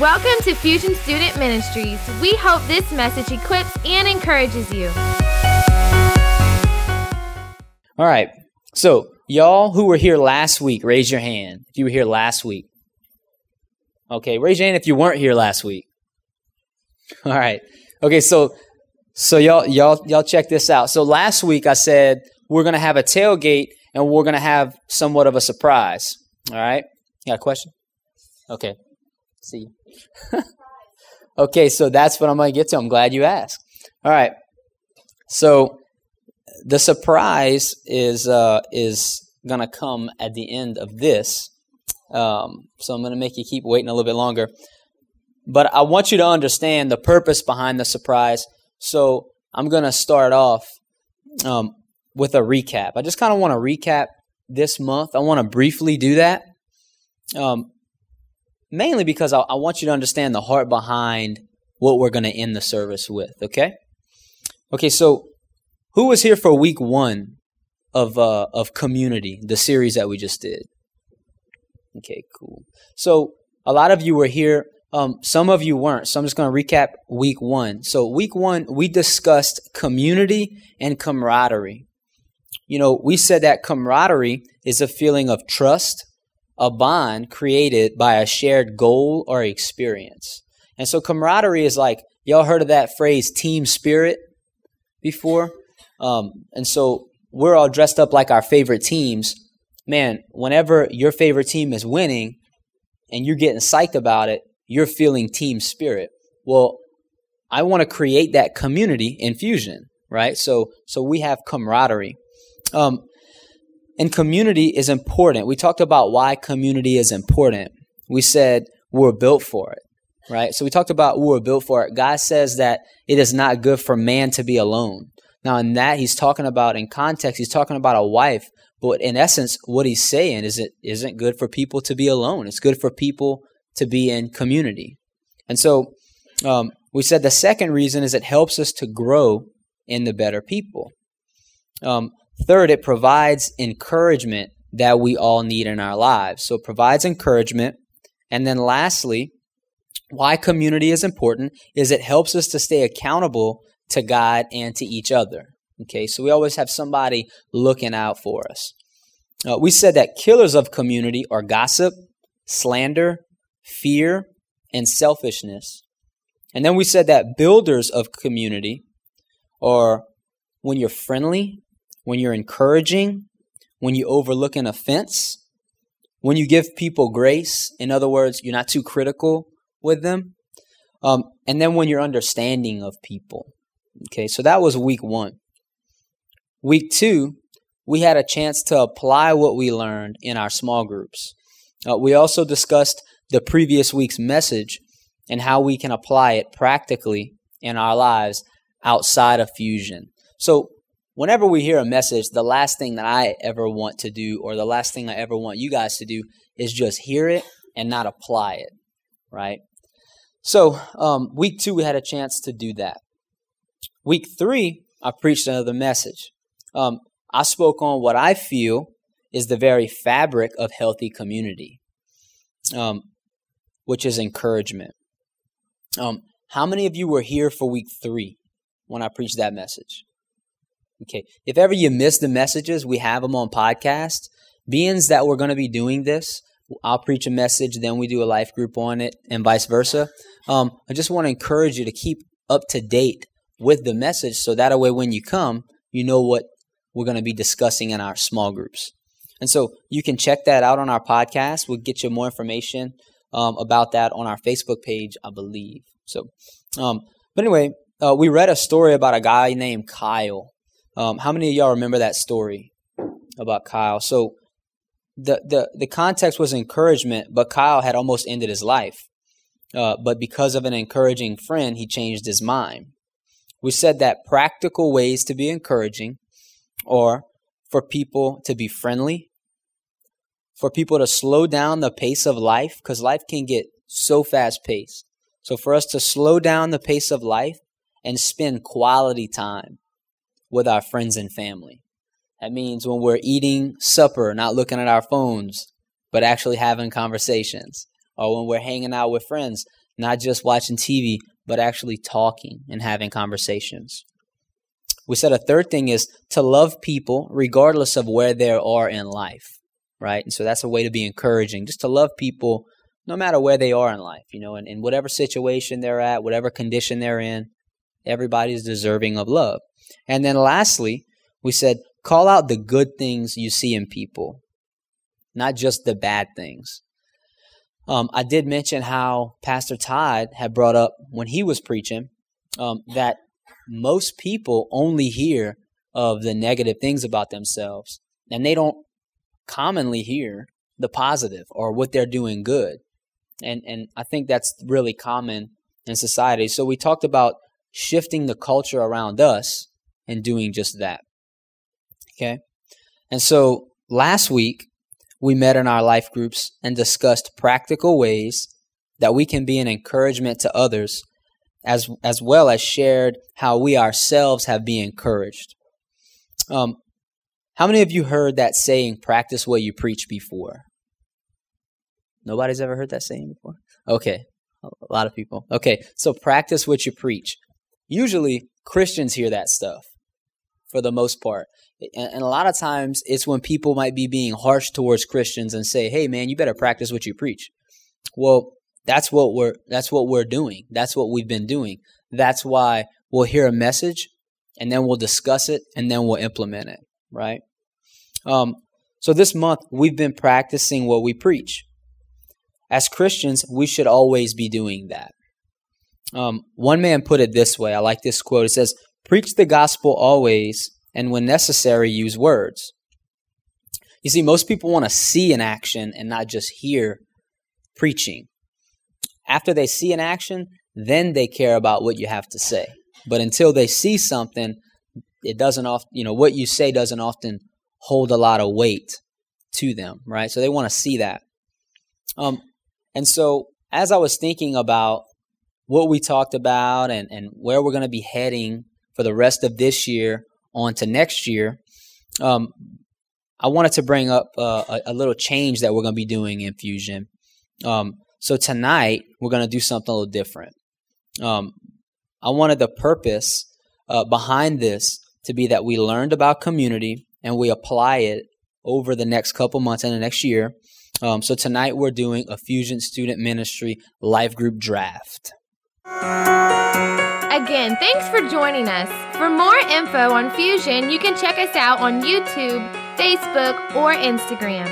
Welcome to Fusion Student Ministries. We hope this message equips and encourages you. All right. So, y'all who were here last week, raise your hand. If you were here last week. Okay, raise your hand if you weren't here last week. All right. Okay, so so y'all y'all y'all check this out. So last week I said we're going to have a tailgate and we're going to have somewhat of a surprise. All right? You got a question? Okay. See. okay, so that's what I'm going to get to. I'm glad you asked. All right. So the surprise is uh, is going to come at the end of this. Um, so I'm going to make you keep waiting a little bit longer. But I want you to understand the purpose behind the surprise. So I'm going to start off um, with a recap. I just kind of want to recap this month. I want to briefly do that. Um, mainly because I, I want you to understand the heart behind what we're going to end the service with, okay? Okay, so who was here for week one of uh, of community, the series that we just did? Okay, cool. So a lot of you were here. Um, some of you weren't. So I'm just going to recap week one. So week one, we discussed community and camaraderie. You know, we said that camaraderie is a feeling of trust, a bond created by a shared goal or experience. And so camaraderie is like, y'all heard of that phrase team spirit before? Um, and so we're all dressed up like our favorite teams. Man, whenever your favorite team is winning and you're getting psyched about it, you're feeling team spirit. Well, I want to create that community in Fusion, right? So, so we have camaraderie. Um, and community is important. We talked about why community is important. We said we're built for it, right? So we talked about we're built for it. God says that it is not good for man to be alone. Now, in that, he's talking about, in context, he's talking about a wife. But in essence, what he's saying is it isn't good for people to be alone. It's good for people to be in community. And so um, we said the second reason is it helps us to grow in the better people. Um, third, it provides encouragement that we all need in our lives. So it provides encouragement. And then lastly, why community is important is it helps us to stay accountable to God and to each other. Okay, so we always have somebody looking out for us. Uh, we said that killers of community are gossip, slander, fear, and selfishness. And then we said that builders of community are when you're friendly, when you're encouraging, when you overlook an offense, when you give people grace. In other words, you're not too critical with them. Um, and then when you're understanding of people. Okay, so that was week one. Week two, we had a chance to apply what we learned in our small groups. Uh, we also discussed the previous week's message and how we can apply it practically in our lives outside of fusion. So, whenever we hear a message, the last thing that I ever want to do, or the last thing I ever want you guys to do, is just hear it and not apply it, right? So, um, week two, we had a chance to do that. Week three, I preached another message. Um, I spoke on what I feel is the very fabric of healthy community, um, which is encouragement. Um, how many of you were here for week three when I preached that message? Okay. If ever you miss the messages, we have them on podcast. Beings that we're going to be doing this, I'll preach a message, then we do a life group on it, and vice versa. Um, I just want to encourage you to keep up to date with the message so that way when you come, you know what we're going to be discussing in our small groups. And so you can check that out on our podcast. We'll get you more information um, about that on our Facebook page, I believe. So, um, but anyway, uh, we read a story about a guy named Kyle. Um, how many of y'all remember that story about Kyle? So, the the the context was encouragement, but Kyle had almost ended his life. Uh, but because of an encouraging friend, he changed his mind. We said that practical ways to be encouraging or for people to be friendly, for people to slow down the pace of life, because life can get so fast paced. So, for us to slow down the pace of life and spend quality time with our friends and family. That means when we're eating supper, not looking at our phones, but actually having conversations. Or when we're hanging out with friends, not just watching TV, but actually talking and having conversations. We said a third thing is to love people regardless of where they are in life, right? And so that's a way to be encouraging, just to love people no matter where they are in life, you know, in, in whatever situation they're at, whatever condition they're in, everybody's deserving of love. And then lastly, we said call out the good things you see in people, not just the bad things. Um, I did mention how Pastor Todd had brought up when he was preaching um, that most people only hear of the negative things about themselves, and they don't commonly hear the positive or what they're doing good. And and I think that's really common in society. So we talked about shifting the culture around us and doing just that. Okay? And so last week we met in our life groups and discussed practical ways that we can be an encouragement to others as as well as shared how we ourselves have been encouraged. Um, how many of you heard that saying, practice what you preach before? Nobody's ever heard that saying before? Okay, a lot of people. Okay, so practice what you preach. Usually, Christians hear that stuff for the most part. And, a lot of times, it's when people might be being harsh towards Christians and say, hey, man, you better practice what you preach. Well, that's what we're that's what we're doing. That's what we've been doing. That's why we'll hear a message and then we'll discuss it and then we'll implement it, right? Um, so this month we've been practicing what we preach. As Christians, we should always be doing that. Um, one man put it this way. I like this quote. It says, "Preach the gospel always, and when necessary, use words." You see, most people want to see an action and not just hear preaching. After they see an action, then they care about what you have to say. But until they see something, it doesn't often, you know, what you say doesn't often hold a lot of weight to them, right? So they want to see that. Um, and so as I was thinking about what we talked about and, and where we're going to be heading for the rest of this year on to next year, um, I wanted to bring up uh, a, a, little change that we're going to be doing in Fusion. Um, so tonight we're going to do something a little different. Um, I wanted the purpose uh, behind this to be that we learned about community and we apply it over the next couple months and the next year. Um, so tonight we're doing a Fusion Student Ministry Life Group Draft. Again, thanks for joining us. For more info on Fusion, you can check us out on YouTube, Facebook, or Instagram.